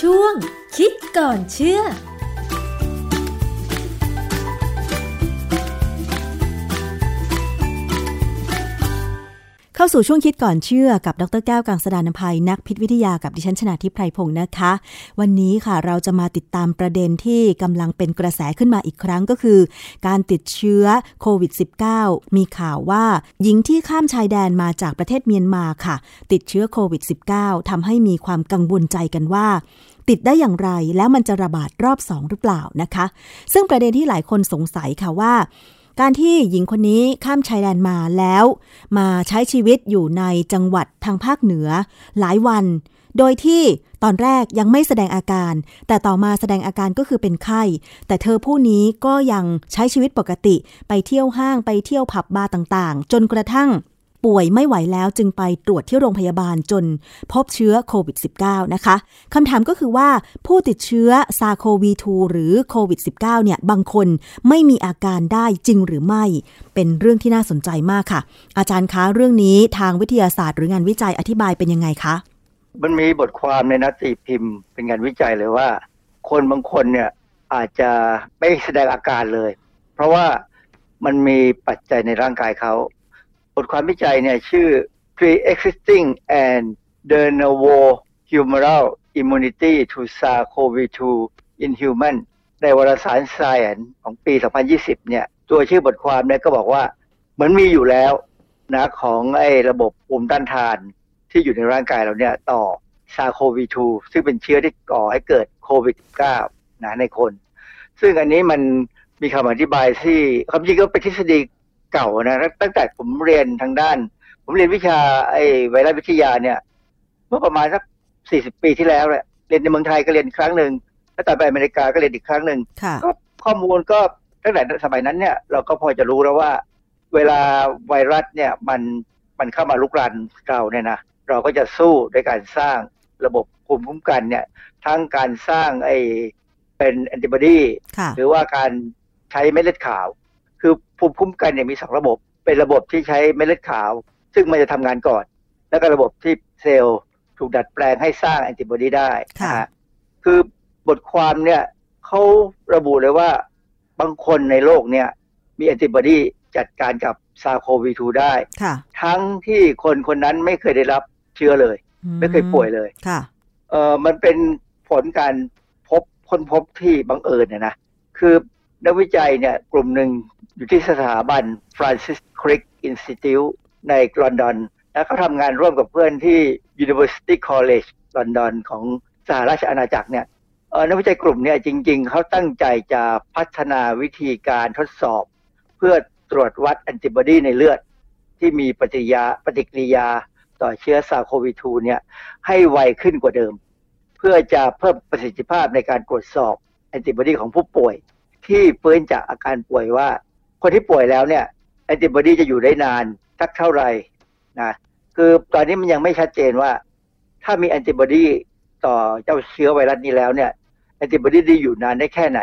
ช่วงคิดก่อนเชื่อ เข้าสู่ช่วงคิดก่อนเชื่อกับดรแก้วกังสดานนภัยนักพิษวิทยากับดิฉันชนาทิพไพรพงศ์นะคะ วันนี้ค่ะเราจะมาติดตามประเด็นที่กำลังเป็นกระแสขึ้นมาอีกครั้งก็คือ การติดเชื้อโควิด -19 มีข่าวว่าหญิงที่ข้ามชายแดนมาจากประเทศเมียนมาค่ะ ติดเชื้อโควิด -19 ทำให้มีความกังวลใจกันว่าติดได้อย่างไรแล้วมันจะระบาดรอบสองหรือเปล่านะคะ ซึ่งประเด็นที่หลายคนสงสัยค่ะว่า การที่หญิงคนนี้ข้ามชายแดนมาแล้ว มาใช้ชีวิตอยู่ในจังหวัดทางภาคเหนือหลายวัน โดยที่ตอนแรกยังไม่แสดงอาการ แต่ต่อมาแสดงอาการก็คือเป็นไข้ แต่เธอผู้นี้ก็ยังใช้ชีวิตปกติ ไปเที่ยวห้างไปเที่ยวผับบาร์ต่างๆ จนกระทั่ง ป่วยไม่ไหวแล้วจึงไปตรวจที่โรงพยาบาลจนพบเชื้อโควิด -19 นะคะคำถามก็คือว่าผู้ติดเชื้อซาโควี2หรือโควิด -19 เนี่ยบางคนไม่มีอาการได้จริงหรือไม่ เป็นเรื่องที่น่าสนใจมากค่ะ อาจารย์คะเรื่องนี้ทางวิทยาศาสตร์หรืองานวิจัยอธิบายเป็นยังไงคะ มันมีบทความในนัติพิมพ์เป็นงานวิจัยเลยว่า คนบางคนเนี่ยอาจจะไม่แสดงอาการเลย เพราะว่ามันมีปัจจัยในร่างกายเขา ทความวิจัยเนี่ยชื่อ pre-existing and de novo humoral immunity to SARS-CoV-2 in human ในวารสาร Science ของปี 2020 เนี่ย ตัวชื่อบทความเนี่ยก็บอกว่า เหมือนมีอยู่แล้วนะของไอ้ระบบภูมิต้านทานที่อยู่ในร่างกายเราเนี่ยต่อ SARS-CoV-2 ซึ่งเป็นเชื้อที่ก่อให้เกิดโควิด -19 นะในคน ซึ่งอันนี้มันมีคำอธิบายที่ความจริงก็เป็นทฤษฎี เก่านะตั้งแต่ผมเรียนทางด้าน ผมเรียนวิชาไอ้ไวรัสวิทยาเนี่ย เมื่อประมาณสักสี่สิบปีที่แล้วแหละเรียนในเมืองไทยก็เรียนครั้งหนึ่งแล้วต่อไปอเมริกาก็เรียนอีกครั้งหนึ่งก็ข้อมูลก็ตั้งแต่สมัยนั้นเนี่ย เราก็พอจะรู้แล้วว่า เวลาไวรัสเนี่ยมันมันเข้ามาลุกรานเราเนี่ยนะเราก็จะสู้ด้วยการสร้างระบบภูมิคุ้มกันเนี่ย ทั้งการสร้างไอ้เป็นแอนติบอดีหรือว่าการใช้เม็ดเลือดขาวคือ ภูมิคุ้มกันเนี่ยมีสองระบบ เป็นระบบที่ใช้เม็ดเลือดขาว ซึ่งมันจะทำงานก่อน แล้วก็ระบบที่เซลล์ถูกดัดแปลงให้สร้างแอนติบอดีได้ค่ะคือบทความเนี่ยเขาระบุเลยว่าบางคนในโลกเนี่ยมีแอนติบอดีจัดการกับซาโควี2ได้ ทั้งที่คนคนนั้นไม่เคยได้รับเชื้อเลย ไม่เคยป่วยเลยค่ะเออมันเป็นผลการพบคนพบที่บังเอิญเนี่ยนะ คือนักวิจัยเนี่ยกลุ่มหนึ่ง อยู่ที่สถาบัน Francis Crick Institute ในลอนดอน แล้วเขาทำงานร่วมกับเพื่อนที่ University College ลอนดอนของสหราชอาณาจักรเนี่ยนักวิจัยกลุ่มเนี่ยจริง ๆ เขาตั้งใจจะพัฒนาวิธีการทดสอบ เพื่อตรวจวัดแอนติบอดีในเลือด ที่มีปฏิยาปฏิกิริยาต่อเชื้อซาโควิ2เนี่ยให้ไวขึ้นกว่าเดิม เพื่อจะเพิ่มประสิทธิภาพในการตรวจสอบแอนติบอดีของผู้ป่วย ที่ฟื้นจากอาการป่วยว่า คนที่ป่วยแล้วเนี่ยแอนติบอดีจะอยู่ได้นานสักเท่าไหร่นะคือตอนนี้มันยังไม่ชัดเจนว่า ถ้ามีแอนติบอดีต่อเจ้าเชื้อไวรัสนี้แล้วเนี่ยแอนติบอดีจะอยู่นานได้แค่ไหน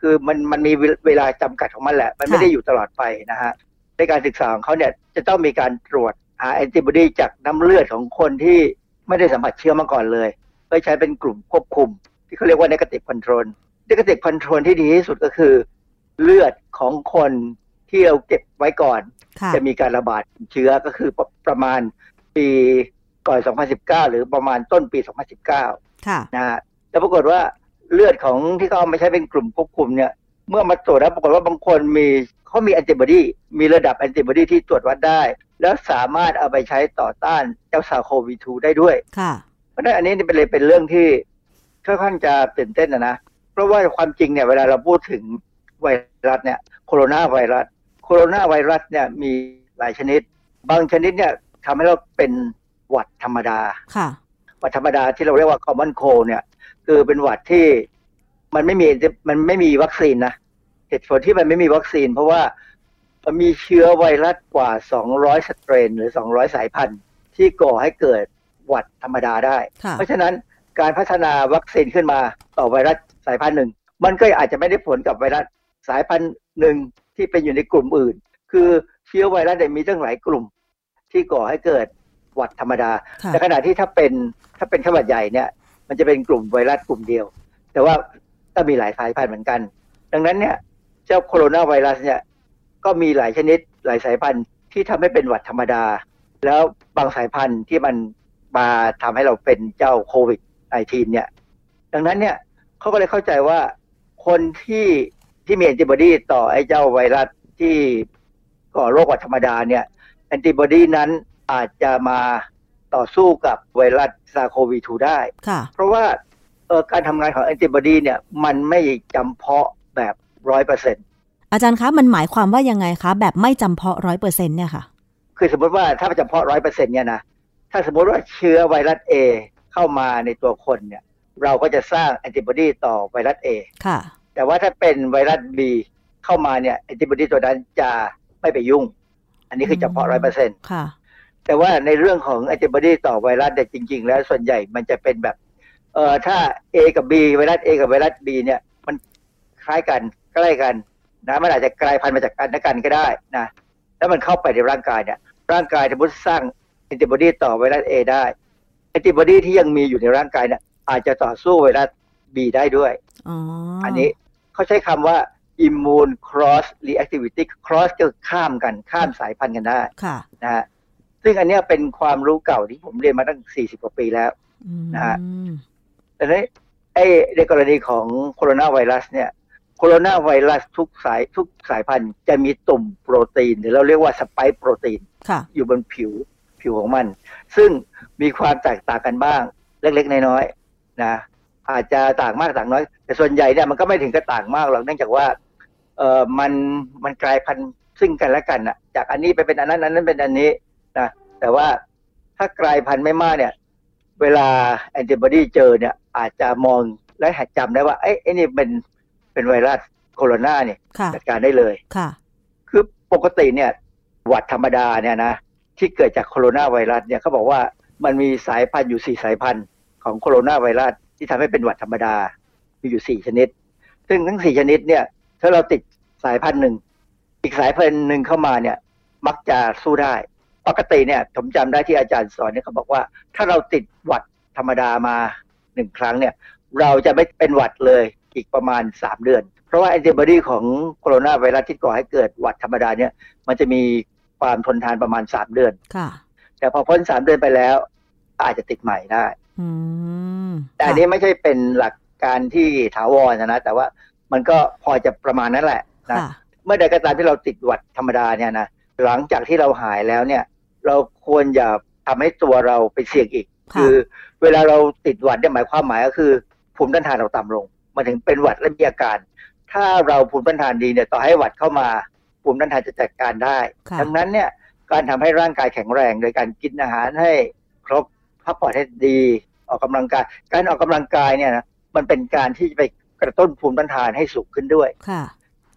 คือมันมันมีเวลาจำกัดของมันแหละ มันไม่ได้อยู่ตลอดไปนะฮะในการศึกษาของเขาเนี่ยจะต้องมีการตรวจหาแอนติบอดีจากน้ำเลือดของคนที่ไม่ได้สัมผัสเชื้อมาก่อนเลยเพื่อใช้เป็นกลุ่มควบคุม ที่เขาเรียกว่า negative control ดิกติกคอนโทรลที่ดีที่สุดก็คือ เลือดของคนที่เราเก็บไว้ก่อน จะมีการระบาดเชื้อก็คือประมาณปีก่อน 2019 หรือประมาณต้นปี 2019นะฮะแต่ปรากฏว่าเลือดของที่เขาเอามาใช้เป็นกลุ่มควบคุมเนี่ยเมื่อมาตรวจแล้วปรากฏว่าบางคนมีเขามีแอนติบอดีมีระดับแอนติบอดีที่ตรวจวัดได้ แล้วสามารถเอาไปใช้ต่อต้านเจ้าซาโควิ2ได้ด้วยเพราะนั้นอันนี้เป็นเลยเป็นเรื่องที่ค่อนข้างจะตื่นเต้นนะนะ เพราะว่าความจริงเนี่ยเวลาเราพูดถึง ไวรัสเนี่ยโคโรนาไวรัสโคโรนาไวรัสเนี่ยมีหลายชนิด บางชนิดเนี่ยทำให้เราเป็นหวัดธรรมดาค่ะหวัดธรรมดาที่เราเรียกว่า common cold เนี่ยคือเป็นหวัดที่มันไม่มีมันไม่มีวัคซีนนะเหตุผลที่มันไม่มีวัคซีน เพราะว่ามันมีเชื้อไวรัสกว่า 200 สเตรน หรือ 200 สายพันธุ์ ที่ก่อให้เกิดหวัดธรรมดาได้ เพราะฉะนั้นการพัฒนาวัคซีนขึ้นมาต่อไวรัสสายพันธุ์หนึ่ง มันก็อาจจะไม่ได้ผลกับไวรัส สายพันธุ์หนึ่งที่เป็นอยู่ในกลุ่มอื่น คือเชื้อไวรัสเนี่ยมีตั้งหลายกลุ่ม ที่ก่อให้เกิดหวัดธรรมดา แต่ขณะที่ถ้าเป็นถ้าเป็นขวัดใหญ่เนี่ย มันจะเป็นกลุ่มไวรัสกลุ่มเดียว แต่ว่าก็มีหลายสายพันธุ์เหมือนกัน ดังนั้นเนี่ยเจ้าโคโรนาไวรัสเนี่ยก็มีหลายชนิดหลายสายพันธุ์ที่ทำให้เป็นหวัดธรรมดา แล้วบางสายพันธุ์ที่มันมาทำให้เราเป็นเจ้าโควิด -19 เนี่ย ดังนั้นเนี่ยเขาก็เลยเข้าใจว่าคนที่ ที่มีแอนติบอดีต่อไอ้เจ้าไวรัสที่ก่อโรคหวัดธรรมดาเนี่ยแอนติบอดีนั้นอาจจะมาต่อสู้กับไวรัสซาโควี2ได้ค่ะเพราะว่าเออการทำงานของแอนติบอดีเนี่ยมันไม่จำเพาะแบบร้อยเปอร์เซ็นอาจารย์คะ มันหมายความว่ายังไงคะ แบบไม่จำเพาะร้อยเปอร์เซ็นเนี่ยค่ะ คือสมมติว่าถ้าจำเพาะร้อยเปอร์เซ็นเนี่ยนะ ถ้าสมมติว่าเชื้อไวรัส A เข้ามาในตัวคนเนี่ย เราก็จะสร้างแอนติบอดีต่อไวรัส A ค่ะ แต่ว่าถ้าเป็นไวรัส B เข้ามาเนี่ยแอนติบอดีตัวนั้นจะไม่ไปยุ่ง อันนี้คือจำเพาะร้อยเปอร์เซ็นค่ะแต่ว่าในเรื่องของแอนติบอดีต่อไวรัสเนี่ยจริง ๆ แล้วส่วนใหญ่มันจะเป็นแบบเอ่อถ้า A กับ B ไวรัส A กับไวรัส B เนี่ยมันคล้ายกันใกล้กันนะมันอาจจะกลายพันธุ์มาจากกันและกันก็ได้นะแล้วมันเข้าไปในร่างกายเนี่ยร่างกายสมมติสร้างแอนติบอดีต่อไวรัส A ได้แอนติบอดีที่ยังมีอยู่ในร่างกายเนี่ยอาจจะต่อสู้ไวรัส B ได้ด้วยอ๋ออันนี้ เขาใช้คำว่า immune cross reactivity cross ก็ข้ามกันข้ามสายพันธุ์กันได้ค่ะนะฮะซึ่งอันเนี้ยเป็นความรู้เก่าที่ผมเรียนมาตั้ง 40 กว่าปีแล้วอืมนะฮะแต่ในไอ้ในกรณีของโคโรนาไวรัสเนี่ยโคโรนาไวรัสทุกสายทุกสายพันธุ์จะมีตุ่มโปรตีน หรือเราเรียกว่าสไปค์โปรตีนค่ะอยู่บนผิวผิวของมัน ซึ่งมีความแตกต่างกันบ้างเล็กๆ น้อยๆนะ อาจจะต่างมากต่างน้อย แต่ส่วนใหญ่เนี่ยมันก็ไม่ถึงกับต่างมากหรอกเนื่องจากว่าเออมันมันกลายพันธุ์ซึ่งกันและกันอะจากอันนี้ไปเป็นอันนั้นอันนั้นเป็นอันนี้นะแต่ว่าถ้ากลายพันธุ์ไม่มากเนี่ย เวลาแอนติบอดีเจอเนี่ย อาจจะมองและหัดจำได้ว่าไอ้ไอ้นี่เป็นเป็นไวรัสโคโรนาเนี่ยค่ะจัดการได้เลยค่ะ คือปกติเนี่ย หวัดธรรมดาเนี่ยนะที่เกิดจากโคโรนาไวรัสเนี่ยเขาบอกว่ามันมีสายพันธุ์อยู่สี่สายพันธุ์ของโคโรนาไวรัส ที่ทำให้เป็นหวัดธรรมดา มีอยู่สี่ชนิด ซึ่งทั้งสี่ชนิดเนี่ยถ้าเราติดสายพันธุ์หนึ่ง อีกสายพันธุ์หนึ่งเข้ามาเนี่ย มักจะสู้ได้ ปกติเนี่ยผมจำได้ที่อาจารย์สอนเนี่ยเขาบอกว่า ถ้าเราติดหวัดธรรมดามาหนึ่งครั้งเนี่ย เราจะไม่เป็นหวัดเลยอีกประมาณสามเดือน เพราะว่าแอนติบอดีของโคโรนาไวรัสที่ก่อให้เกิดหวัดธรรมดาเนี่ยมันจะมีความทนทานประมาณสามเดือน ค่ะ แต่พอพ้นสามเดือนไปแล้ว อาจจะติดใหม่ได้อืม แต่อันนี้ไม่ใช่เป็นหลักการที่ถาวรนะนะแต่ว่ามันก็พอจะประมาณนั้นแหละนะค่ะเมื่อใดก็ตามที่เราติดหวัดธรรมดาเนี่ยนะหลังจากที่เราหายแล้วเนี่ย เราควรอย่าทำให้ตัวเราไปเสี่ยงอีกค่ะคือเวลาเราติดหวัดเนี่ยหมายความหมายก็คือภูมิต้านทานเราต่ำลงมาถึงเป็นหวัดและมีอาการ ถ้าเราภูมิต้านทานดีเนี่ยต่อให้หวัดเข้ามาภูมิต้านทานจะจัดการได้ค่ะดังนั้นเนี่ยการทำให้ร่างกายแข็งแรง โดยการกินอาหารให้ครบพักผ่อนให้ดี ออกกำลังกาย การออกกำลังกายเนี่ยนะมันเป็นการที่จะไปกระตุ้นภูมิต้านทานให้สูงขึ้นด้วยค่ะ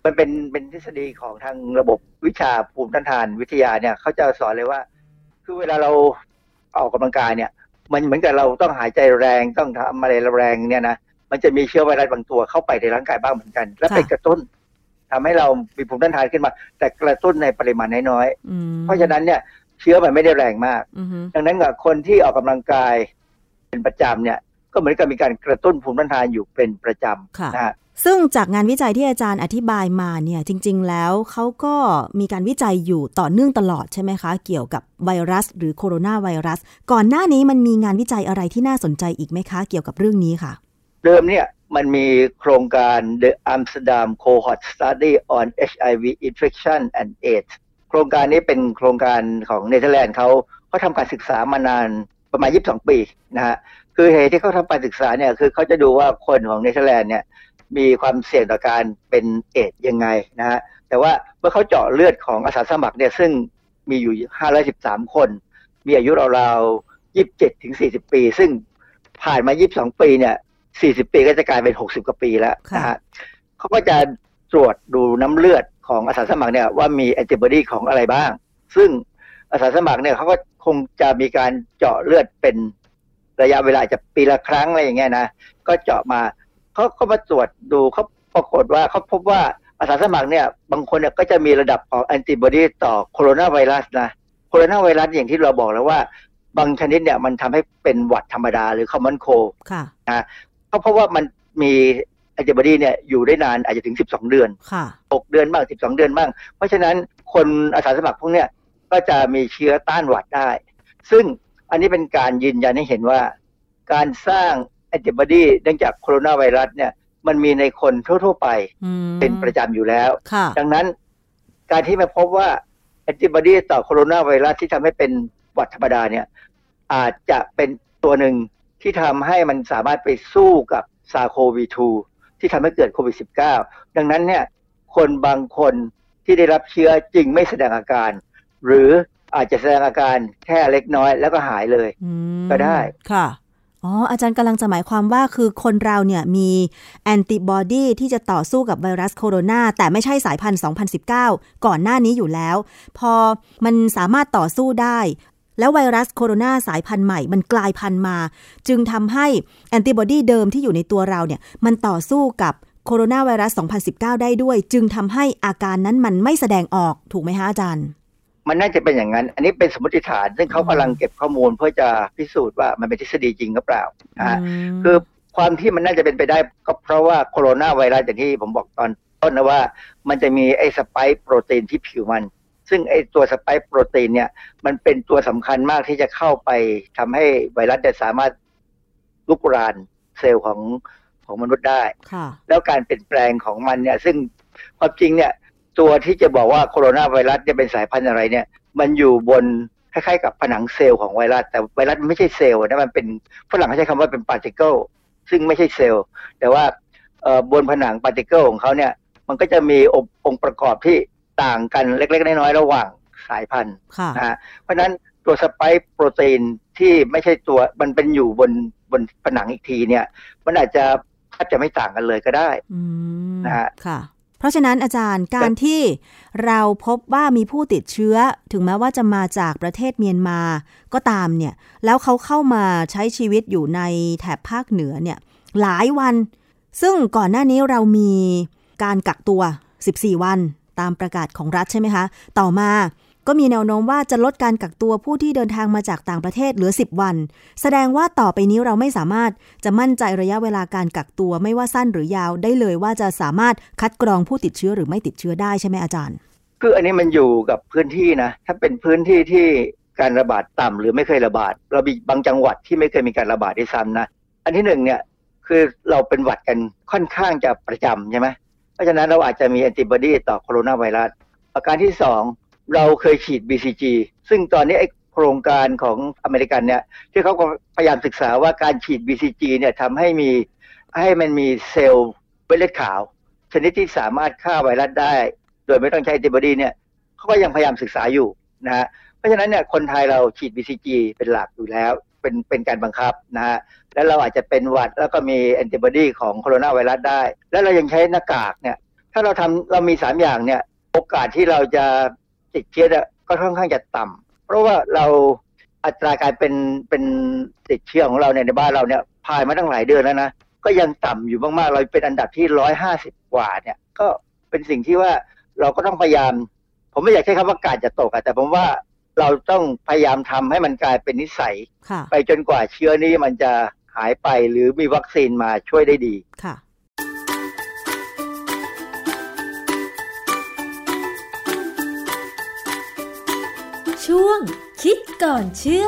มันเป็นเป็นทฤษฎีของทางระบบวิชาภูมิต้านทานวิทยาเนี่ยเขาจะสอนเลยว่า คือเวลาเราออกกำลังกายเนี่ย มันเหมือนกับเราต้องหายใจแรงต้องทำอะไรแรงเนี่ยนะมันจะมีเชื้อไวรัสบางตัวเข้าไปในร่างกายบ้างเหมือนกัน และค่ะไปกระตุ้นทำให้เรามีภูมิต้านทานขึ้นมา แต่กระตุ้นในปริมาณน้อยอืมๆเพราะฉะนั้นเนี่ยเชื้อมันไม่ได้แรงมากอือฮึดังนั้นกับคนที่ออกกำลังกาย เป็นประจำเนี่ยก็เหมือนกับมีการกระตุ้นภูมิต้านทานอยู่เป็นประจค่ะำนะฮะซึ่งจากงานวิจัยที่อาจารย์อธิบายมาเนี่ยจริง ๆ แล้วเขาก็มีการวิจัยอยู่ต่อเนื่องตลอดใช่ไหมคะ เกี่ยวกับไวรัส หรือโคโรนาไวรัส ก่อนหน้านี้มันมีงานวิจัยอะไรที่น่าสนใจอีกไหมคะ เกี่ยวกับเรื่องนี้ค่ะ เดิมเนี่ยมันมีโครงการ The Amsterdam Cohort Study on HIV Infection and AIDS โครงการนี้เป็นโครงการของเนเธอร์แลนด์เขาเขาทำการศึกษามานาน ประมาณ 22 ปีนะฮะคือเหตุที่เขาทำการศึกษาเนี่ยคือเขาจะดูว่าคนของเนเธอร์แลนด์เนี่ยมีความเสี่ยงต่อการเป็นเอดส์ยังไงนะฮะแต่ว่าเมื่อเขาเจาะเลือดของอาสาสมัครเนี่ยซึ่งมีอยู่ 513 คน มีอายุราวๆ 27 ถึง 40 ปี ซึ่งผ่านมา 22 ปีเนี่ย 40 ปีก็จะกลายเป็น 60 กว่าปีแล้วนะฮะเขาก็จะตรวจดูน้ำเลือดของอาสาสมัครเนี่ยว่ามีแอนติบอดีของอะไรบ้าง ซึ่ง อาสาสมัครเนี่ยเขาก็คงจะมีการเจาะเลือดเป็นระยะเวลาจะปีละครั้งอะไรอย่างเงี้ยนะก็เจาะมาเขาก็มาตรวจดูเขาปรากฏว่าเขาพบว่าอาสาสมัครเนี่ย บางคนเนี่ยก็จะมีระดับของแอนติบอดีต่อโคโรนาไวรัสนะโคโรนาไวรัสอย่างที่เราบอกแล้วว่า บางชนิดเนี่ยมันทำให้เป็นหวัดธรรมดาหรือคอมมอนโคค่ะนะเพราะเพราะว่ามันมีแอนติบอดีเนี่ยอยู่ได้นานอาจจะถึง 12 เดือน ค่ะ 6 เดือนบ้าง 12 เดือนบ้าง เพราะฉะนั้นคนอาสาสมัครพวกเนี้ย ก็จะมีเชื้อต้านหวัดได้ ซึ่งอันนี้เป็นการยืนยันให้เห็นว่า การสร้างแอนติบอดีเนื่องจากโคโรนาไวรัสเนี่ยมันมีในคนทั่ว ๆ ไปเป็นประจำอยู่แล้ว ดังนั้นการที่มาพบว่าแอนติบอดีต่อโคโรนาไวรัสที่ทำให้เป็นหวัดธรรมดาเนี่ยอาจจะเป็นตัวหนึ่งที่ทำให้มันสามารถไปสู้กับซาโควี2ที่ทำให้เกิดโควิด -19 ดังนั้นเนี่ยคนบางคนที่ได้รับเชื้อจริงไม่แสดงอาการ หรืออาจจะแสดงอาการแค่เล็กน้อยแล้วก็หายเลยก็ได้ค่ะอ๋ออาจารย์กำลังจะหมายความว่าคือคนเราเนี่ยมีแอนติบอดีที่จะต่อสู้กับไวรัสโคโรนาแต่ไม่ใช่สายพันธุ์ 2019 ก่อนหน้านี้อยู่แล้ว พอมันสามารถต่อสู้ได้ แล้วไวรัสโคโรนาสายพันธุ์ใหม่ มันกลายพันธุ์มา จึงทำให้แอนติบอดีเดิมที่อยู่ในตัวเราเนี่ยมันต่อสู้กับโคโรนาไวรัส 2019 ได้ด้วย จึงทำให้อาการนั้นมันไม่แสดงออกถูกไหมฮะอาจารย์ มันน่าจะเป็นอย่างนั้น อันนี้เป็นสมมติฐาน ซึ่งเขากำลังเก็บข้อมูลเพื่อจะพิสูจน์ว่ามันเป็นทฤษฎีจริงหรือเปล่านะฮะคือความที่มันน่าจะเป็นไปได้ก็เพราะว่าโคโรนาไวรัสอย่างที่ผมบอกตอนต้นนะว่า มันจะมีไอ้สไปค์โปรตีนที่ผิวมัน ซึ่งไอ้ตัวสไปค์โปรตีนเนี่ย มันเป็นตัวสำคัญมากที่จะเข้าไปทำให้ไวรัสจะสามารถลุกรานเซลล์ของของมนุษย์ได้ แล้วการเปลี่ยนแปลงของมันเนี่ย ซึ่งความจริงเนี่ย ตัวที่จะบอกว่าโคโรนาไวรัสจะเป็นสายพันธุ์อะไรเนี่ย มันอยู่บนคล้ายๆกับผนังเซลล์ของไวรัส แต่ไวรัสมันไม่ใช่เซลล์นะมันเป็นฝรั่งเขาใช้คำว่าเป็น particle ซึ่งไม่ใช่เซลล์ แต่ว่าบนผนัง particle ของเขาเนี่ย มันก็จะมีองค์ประกอบที่ต่างกันเล็ก ๆ น้อยๆระหว่างสายพันธุ์นะฮะเพราะฉะนั้นตัว spike protein ที่ไม่ใช่ตัวมันเป็นอยู่บนบนผนังอีกทีเนี่ย มันอาจจะแทบจะไม่ต่างกันเลยก็ได้นะฮะ เพราะฉะนั้นอาจารย์การที่เราพบว่ามีผู้ติดเชื้อ ถึงแม้ว่าจะมาจากประเทศเมียนมาก็ตามเนี่ย แล้วเขาเข้ามาใช้ชีวิตอยู่ในแถบภาคเหนือเนี่ยหลายวัน ซึ่งก่อนหน้านี้เรามีการกักตัว 14 วันตามประกาศของรัฐใช่ไหมคะ ต่อมา ก็มีแนวโน้มว่าจะลดการกักตัวผู้ที่เดินทางมาจากต่างประเทศเหลือ 10 วัน แสดงว่าต่อไปนี้เราไม่สามารถจะมั่นใจระยะเวลาการกักตัวไม่ว่าสั้นหรือยาวได้เลยว่าจะสามารถคัดกรองผู้ติดเชื้อหรือไม่ติดเชื้อได้ใช่ไหมอาจารย์ คืออันนี้มันอยู่กับพื้นที่นะ ถ้าเป็นพื้นที่ที่การระบาดต่ำหรือไม่เคยระบาด เรามีบางจังหวัดที่ไม่เคยมีการระบาดที่ซ้ำนะ อันที่หนึ่งเนี่ยคือเราเป็นหวัดกันค่อนข้างจะประจำใช่ไหมเพราะฉะนั้นเราอาจจะมีแอนติบอดีต่อโคโรนาไวรัส ประการที่สอง เราเคยฉีด BCG ซึ่งตอนนี้ไอโครงการของอเมริกันเนี่ยที่เขาพยายามศึกษาว่าการฉีด BCG เนี่ยทำให้มีให้มันมีเซลล์เม็ดเลือดขาว ชนิดที่สามารถฆ่าไวรัสได้ โดยไม่ต้องใช้แอนติบอดีเนี่ยเขาก็ยังพยายามศึกษาอยู่นะฮะเพราะฉะนั้นเนี่ยคนไทยเราฉีด BCG เป็นหลักอยู่แล้วเป็นเป็นการบังคับนะฮะแล้วเราอาจจะเป็นหวัดแล้วก็มีแอนติบอดีของโคโรนาไวรัสได้ แล้วเรายังใช้หน้ากากเนี่ยถ้าเราทำเรามีสามอย่างเนี่ยโอกาสที่เราจะ ติดเชื้อก็ค่อนข้างจะต่ำเพราะว่าเราอัตราการเป็นเป็นติดเชื้อของเราเนี่ยในบ้านเราเนี่ยผ่านมาตั้งหลายเดือนแล้วนะก็ยังต่ำอยู่มากๆ เราเป็นอันดับที่ร้อยห้าสิบกว่าเนี่ย ก็เป็นสิ่งที่ว่าเราก็ต้องพยายาม ผมไม่อยากใช้คำว่ากาดจะตกแต่ผมว่าเราต้องพยายามทำให้มันกลายเป็นนิสัย ไปจนกว่าเชื้อนี้มันจะหายไปหรือมีวัคซีนมาช่วยได้ดีค่ะ ช่วงคิดก่อนเชื่อ